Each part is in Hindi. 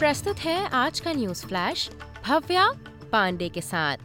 प्रस्तुत है आज का न्यूज़ फ्लैश, भव्या पांडे के साथ।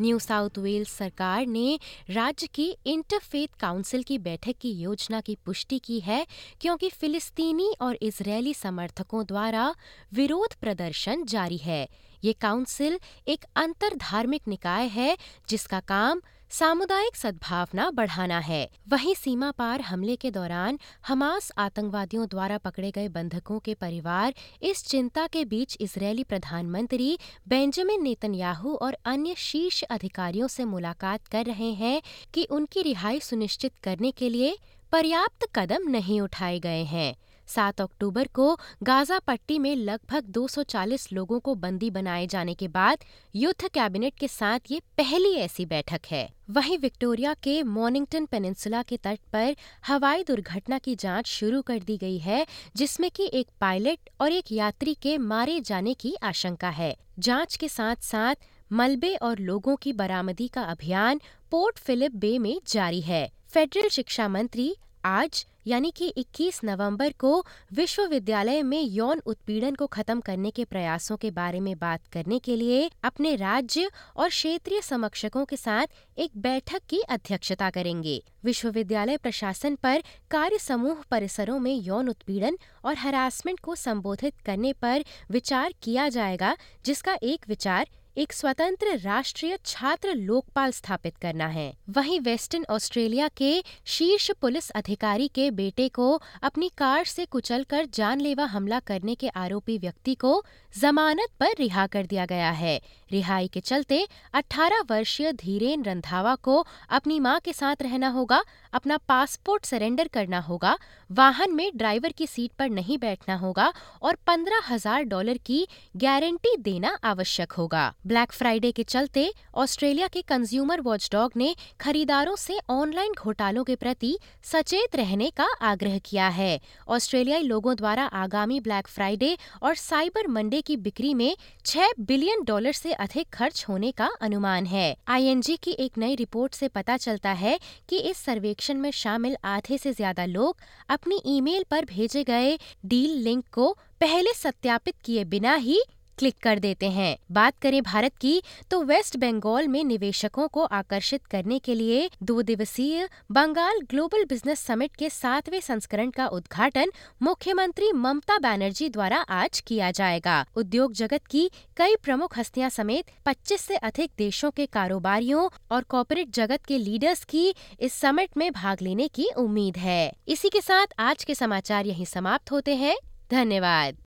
न्यू साउथ वेल्स सरकार ने राज्य की इंटरफेथ काउंसिल की बैठक की योजना की पुष्टि की है, क्योंकि फिलिस्तीनी और इजरायली समर्थकों द्वारा विरोध प्रदर्शन जारी है। ये काउंसिल एक अंतर धार्मिक निकाय है, जिसका काम सामुदायिक सद्भावना बढ़ाना है। वहीं सीमा पार हमले के दौरान हमास आतंकवादियों द्वारा पकड़े गए बंधकों के परिवार, इस चिंता के बीच इजरायली प्रधानमंत्री बेंजामिन नेतन्याहू और अन्य शीर्ष अधिकारियों से मुलाकात कर रहे हैं कि उनकी रिहाई सुनिश्चित करने के लिए पर्याप्त कदम नहीं उठाए गए हैं। सात अक्टूबर को गाजा पट्टी में लगभग 240 लोगों को बंदी बनाए जाने के बाद युद्ध कैबिनेट के साथ ये पहली ऐसी बैठक है। वहीं विक्टोरिया के मॉर्निंगटन पेनिनसुला के तट पर हवाई दुर्घटना की जाँच शुरू कर दी गई है, जिसमें कि एक पायलट और एक यात्री के मारे जाने की आशंका है। जाँच के साथ साथ मलबे और लोगों की बरामदी का अभियान पोर्ट फिलिप बे में जारी है। फेडरल शिक्षा मंत्री आज यानी कि 21 नवंबर को विश्वविद्यालय में यौन उत्पीड़न को खत्म करने के प्रयासों के बारे में बात करने के लिए अपने राज्य और क्षेत्रीय समक्षकों के साथ एक बैठक की अध्यक्षता करेंगे। विश्वविद्यालय प्रशासन पर कार्य समूह परिसरों में यौन उत्पीड़न और हरासमेंट को संबोधित करने पर विचार किया जाएगा, जिसका एक विचार एक स्वतंत्र राष्ट्रीय छात्र लोकपाल स्थापित करना है। वहीं वेस्टर्न ऑस्ट्रेलिया के शीर्ष पुलिस अधिकारी के बेटे को अपनी कार से कुचलकर जानलेवा हमला करने के आरोपी व्यक्ति को जमानत पर रिहा कर दिया गया है। रिहाई के चलते 18 वर्षीय धीरेन रंधावा को अपनी माँ के साथ रहना होगा, अपना पासपोर्ट सरेंडर करना होगा, वाहन में ड्राइवर की सीट पर नहीं बैठना होगा और पंद्रह हज़ार डॉलर की गारंटी देना आवश्यक होगा। ब्लैक फ्राइडे के चलते ऑस्ट्रेलिया के कंज्यूमर वॉचडॉग ने खरीदारों से ऑनलाइन घोटालों के प्रति सचेत रहने का आग्रह किया है। ऑस्ट्रेलियाई लोगों द्वारा आगामी ब्लैक फ्राइडे और साइबर मंडे की बिक्री में छह बिलियन डॉलर से अधिक खर्च होने का अनुमान है। आईएनजी की एक नई रिपोर्ट से पता चलता है कि इस सर्वेक्षण में शामिल आधे से ज़्यादा लोग अपनी ईमेल पर भेजे गए डील लिंक को पहले सत्यापित किए बिना ही क्लिक कर देते हैं। बात करें भारत की तो वेस्ट बंगाल में निवेशकों को आकर्षित करने के लिए दो दिवसीय बंगाल ग्लोबल बिज़नेस समिट के सातवें संस्करण का उद्घाटन मुख्यमंत्री ममता बनर्जी द्वारा आज किया जाएगा। उद्योग जगत की कई प्रमुख हस्तियाँ समेत 25 से अधिक देशों के कारोबारियों और कॉरपोरेट जगत के लीडर्स की इस समिट में भाग लेने की उम्मीद है। इसी के साथ आज के समाचार यहीं समाप्त होते हैं। धन्यवाद।